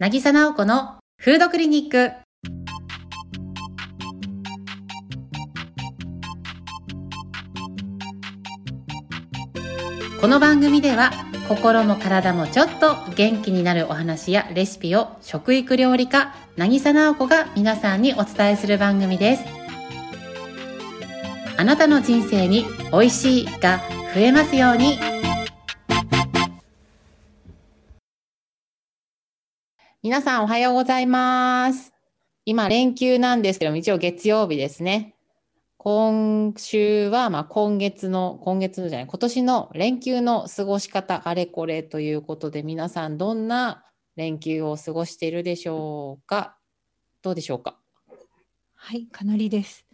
渚直子のフードクリニック。この番組では心も体もちょっと元気になるお話やレシピを食育料理家渚直子が皆さんにお伝えする番組ですあなたの人生に美味しいが増えますように皆さんおはようございます。今連休なんですけども一応月曜日ですね。今週は、まあ、今月の、今月のじゃない、今年の連休の過ごし方あれこれということで、皆さんどんな連休を過ごしているでしょうか？どうでしょうか？はい、かなりです。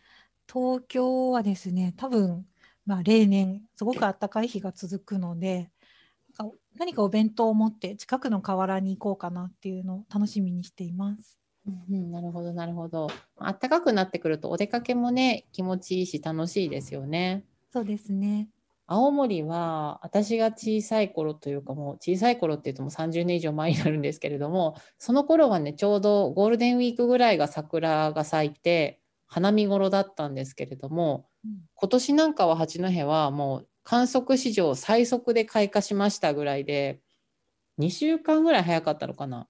東京はですね、多分、まあ、例年、すごく暖かい日が続くので、何かお弁当を持って近くの河原に行こうかなっていうのを楽しみにしています。うん、なるほど、なるほど。あったかくなってくると、お出かけもね、気持ちいいし、楽しいですよね。そうですね。青森は、私が小さい頃というか、もう小さい頃っていうともう30年以上前になるんですけれども、その頃はね、ちょうどゴールデンウィークぐらいが桜が咲いて、花見頃だったんですけれども、うん、今年なんかは八戸はもう観測史上最速で開花しましたぐらいで、2週間ぐらい早かったのかな？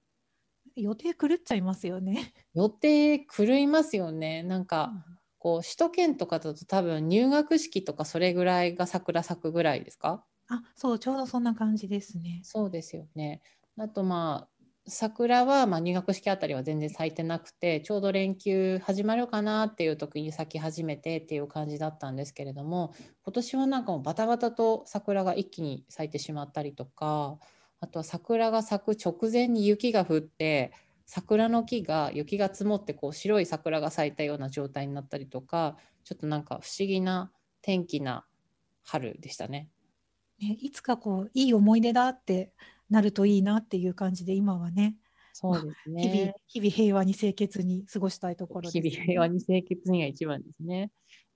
予定狂っちゃいますよね。予定狂いますよね。なんか、こう首都圏とかだと多分入学式とかそれぐらいが桜咲くぐらいですか？あそうちょうどそんな感じですね。そうですよね。あとまあ桜はま入学式あたりは全然咲いてなくてちょうど連休始まるかなっていう時に咲き始めてっていう感じだったんですけれども今年はなんかもうバタバタと桜が一気に咲いてしまったりとかあとは桜が咲く直前に雪が降って桜の木が雪が積もってこう白い桜が咲いたような状態になったりとかちょっとなんか不思議な天気な春でしたね。ねいつかこういい思い出だってなるといいなっていう感じで今はねそうですね、日々日々平和に清潔に過ごしたいところです、ね、日々平和に清潔にが一番ですね。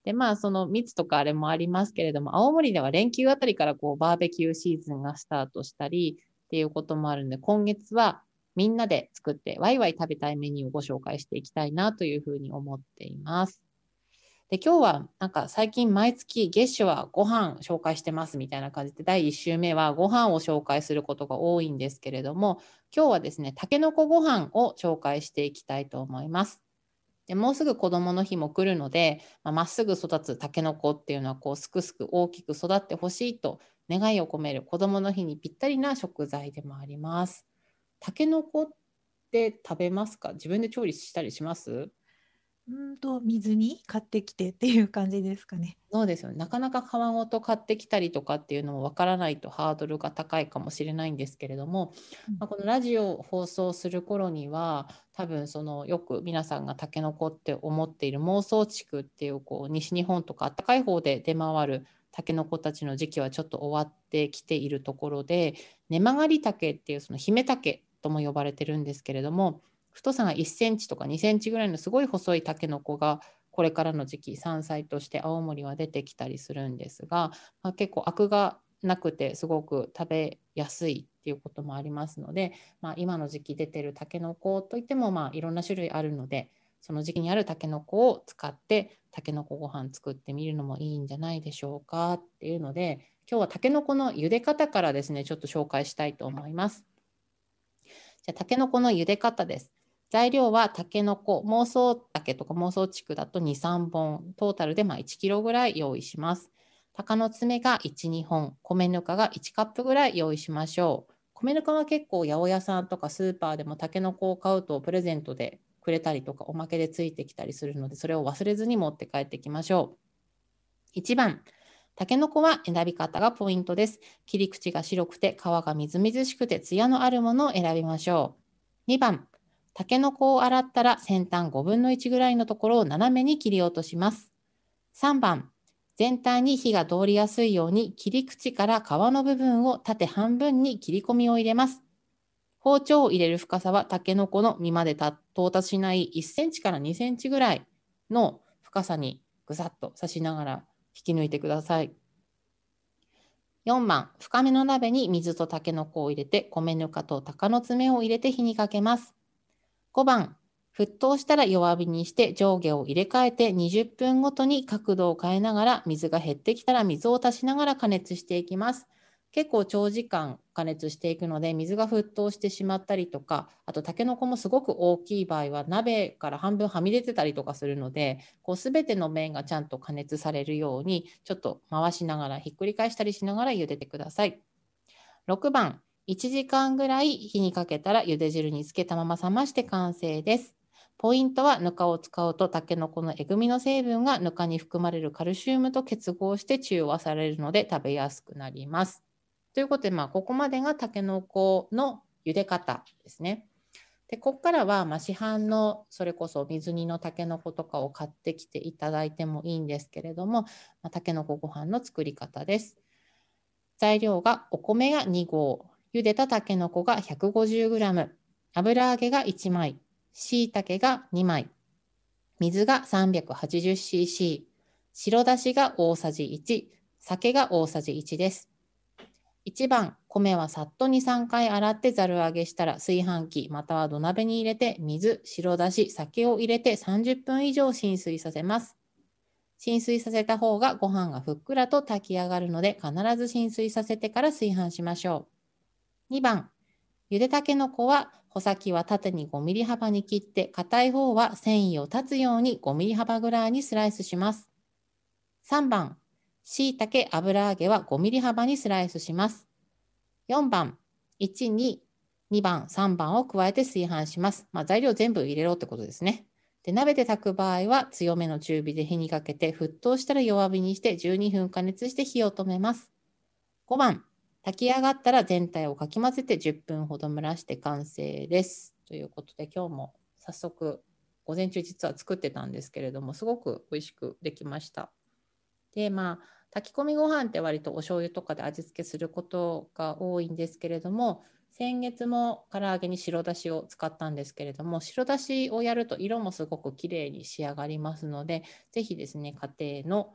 でまあその密とかあれもありますけれども青森では連休あたりからこうバーベキューシーズンがスタートしたりっていうこともあるので、今月はみんなで作ってワイワイ食べたいメニューをご紹介していきたいなというふうに思っています。で今日はなんか最近毎月月初はご飯紹介してますみたいな感じで第1週目はご飯を紹介することが多いんですけれども今日はですねたけのこご飯を紹介していきたいと思います。でもうすぐ子どもの日も来るのでまあ、っすぐ育つたけのこっていうのはこうすくすく大きく育ってほしいと願いを込める子どもの日にぴったりな食材でもあります。たけのこって食べますか？自分で調理したりします？うんと水に買ってきてっていう感じですかね。そうですよね。なかなか皮ごと買ってきたりとかっていうのもわからないとハードルが高いかもしれないんですけれども、うん、まあ、このラジオを放送する頃には多分そのよく皆さんがたけのこって思っている妄想地区っていうこう西日本とか暖かい方で出回るタケノコたちの時期はちょっと終わってきているところで根曲がり竹っていうその姫竹とも呼ばれてるんですけれども太さが1センチとか2センチぐらいのすごい細いタケノコがこれからの時期山菜として青森は出てきたりするんですが、まあ、結構アクがなくてすごく食べやすいっていうこともありますので、まあ、今の時期出てるタケノコといってもまあいろんな種類あるのでその時期にあるタケノコを使ってタケノコご飯作ってみるのもいいんじゃないでしょうかっていうので今日はタケノコの茹で方からですねちょっと紹介したいと思います。じゃあタケノコの茹で方です。材料はタケノコ、妄想竹とか妄想地区だと2、3本、トータルでまあ1キロぐらい用意します。鷹の爪が1、2本、米ぬかが1カップぐらい用意しましょう。米ぬかは結構八百屋さんとかスーパーでもタケノコを買うとプレゼントでくれたりとかおまけでついてきたりするのでそれを忘れずに持って帰ってきましょう。1番たけのこは選び方がポイントです。切り口が白くて皮がみずみずしくてツヤのあるものを選びましょう。2番たけのこを洗ったら先端5分の1ぐらいのところを斜めに切り落とします。3番全体に火が通りやすいように切り口から皮の部分を縦半分に切り込みを入れます。包丁を入れる深さはタケノコの実まで到達しない1センチから2センチぐらいの深さにぐさっと刺しながら引き抜いてください。4番、深めの鍋に水とタケノコを入れて、米ぬかと鷹の爪を入れて火にかけます。5番、沸騰したら弱火にして上下を入れ替えて20分ごとに角度を変えながら水が減ってきたら水を足しながら加熱していきます。結構長時間加熱していくので水が沸騰してしまったりとかあとたけのこもすごく大きい場合は鍋から半分はみ出てたりとかするのでこう全ての面がちゃんと加熱されるようにちょっと回しながらひっくり返したりしながら茹でてください。6番1時間ぐらい火にかけたら茹で汁につけたまま冷まして完成です。ポイントはぬかを使うとたけのこのえぐみの成分がぬかに含まれるカルシウムと結合して中和されるので食べやすくなります。ということで、まあ、ここまでがたけのこの茹で方ですね。でここからは、まあ、市販のそれこそ水煮のたけのことかを買ってきていただいてもいいんですけれども、まあ、たけのこご飯の作り方です。材料がお米が2合、茹でたたけのこが 150g、油揚げが1枚、しいたけが2枚、水が 380cc、白だしが大さじ1、酒が大さじ1です。1番、米はさっと2、3回洗ってざる揚げしたら炊飯器または土鍋に入れて水、白だし、酒を入れて30分以上浸水させます。浸水させた方がご飯がふっくらと炊き上がるので必ず浸水させてから炊飯しましょう。2番、ゆでたけのこは穂先は縦に5ミリ幅に切って、硬い方は繊維を断つように5ミリ幅ぐらいにスライスします。3番、しいたけ油揚げは5ミリ幅にスライスします。4番、1、2、2番、3番を加えて炊飯します。まあ、材料全部入れろってことですね。で鍋で炊く場合は強めの中火で火にかけて沸騰したら弱火にして12分加熱して火を止めます。5番、炊き上がったら全体をかき混ぜて10分ほど蒸らして完成です。ということで今日も早速午前中実は作ってたんですけれどもすごく美味しくできました。でまあ炊き込みご飯って割とお醤油とかで味付けすることが多いんですけれども先月も唐揚げに白だしを使ったんですけれども白だしをやると色もすごく綺麗に仕上がりますので是非ですね家庭の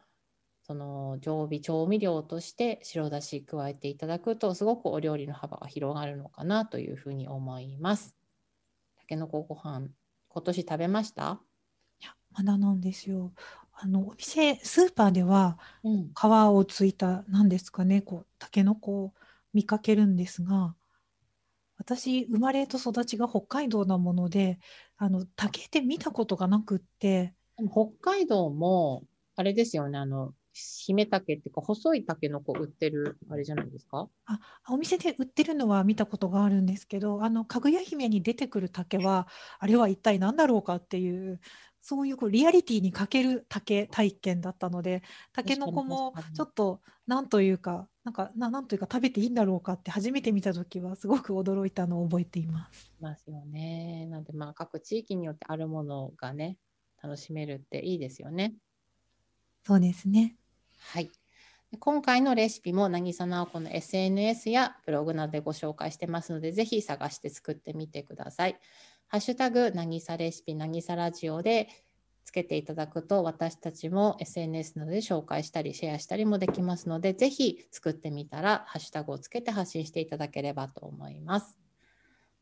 その常備調味料として白だし加えていただくとすごくお料理の幅が広がるのかなというふうに思います。たけのこご飯今年食べました？いやまだなんですよ。あのお店スーパーでは皮をついた何ですかねこうたけのこを見かけるんですが私生まれと育ちが北海道なものであの竹で見たことがなくって北海道もあれですよねあの姫竹っていうか、細い竹の子売ってるあれじゃないですか？あお店で売ってるのは見たことがあるんですけど、あのかぐや姫に出てくる竹は、あれは一体何だろうかっていう、そういうこうリアリティに欠ける竹体験だったので、たけのこもちょっとなんというか、なんかななんというか食べていいんだろうかって初めて見た時はすごく驚いたのを覚えています。ますよね。なんでまあ各地域によってあるものがね楽しめるっていいですよね。そうですね。はい。今回のレシピも渚直子の SNS やブログなどでご紹介してますので、ぜひ探して作ってみてください。ハッシュタグ、なぎさレシピ、なぎさラジオでつけていただくと、私たちも SNS などで紹介したり、シェアしたりもできますので、ぜひ作ってみたら、ハッシュタグをつけて発信していただければと思います。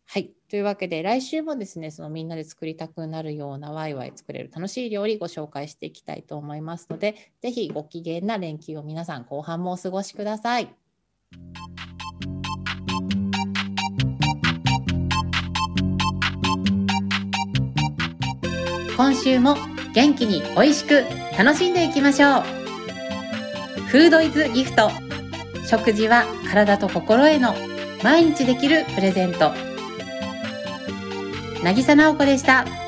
はい。というわけで、来週もですね、そのみんなで作りたくなるようなワイワイ作れる楽しい料理ご紹介していきたいと思いますので、ぜひご機嫌な連休を皆さん後半もお過ごしください。今週も元気に美味しく楽しんでいきましょう。フードイズギフト。食事は体と心への毎日できるプレゼント。渚直子でした。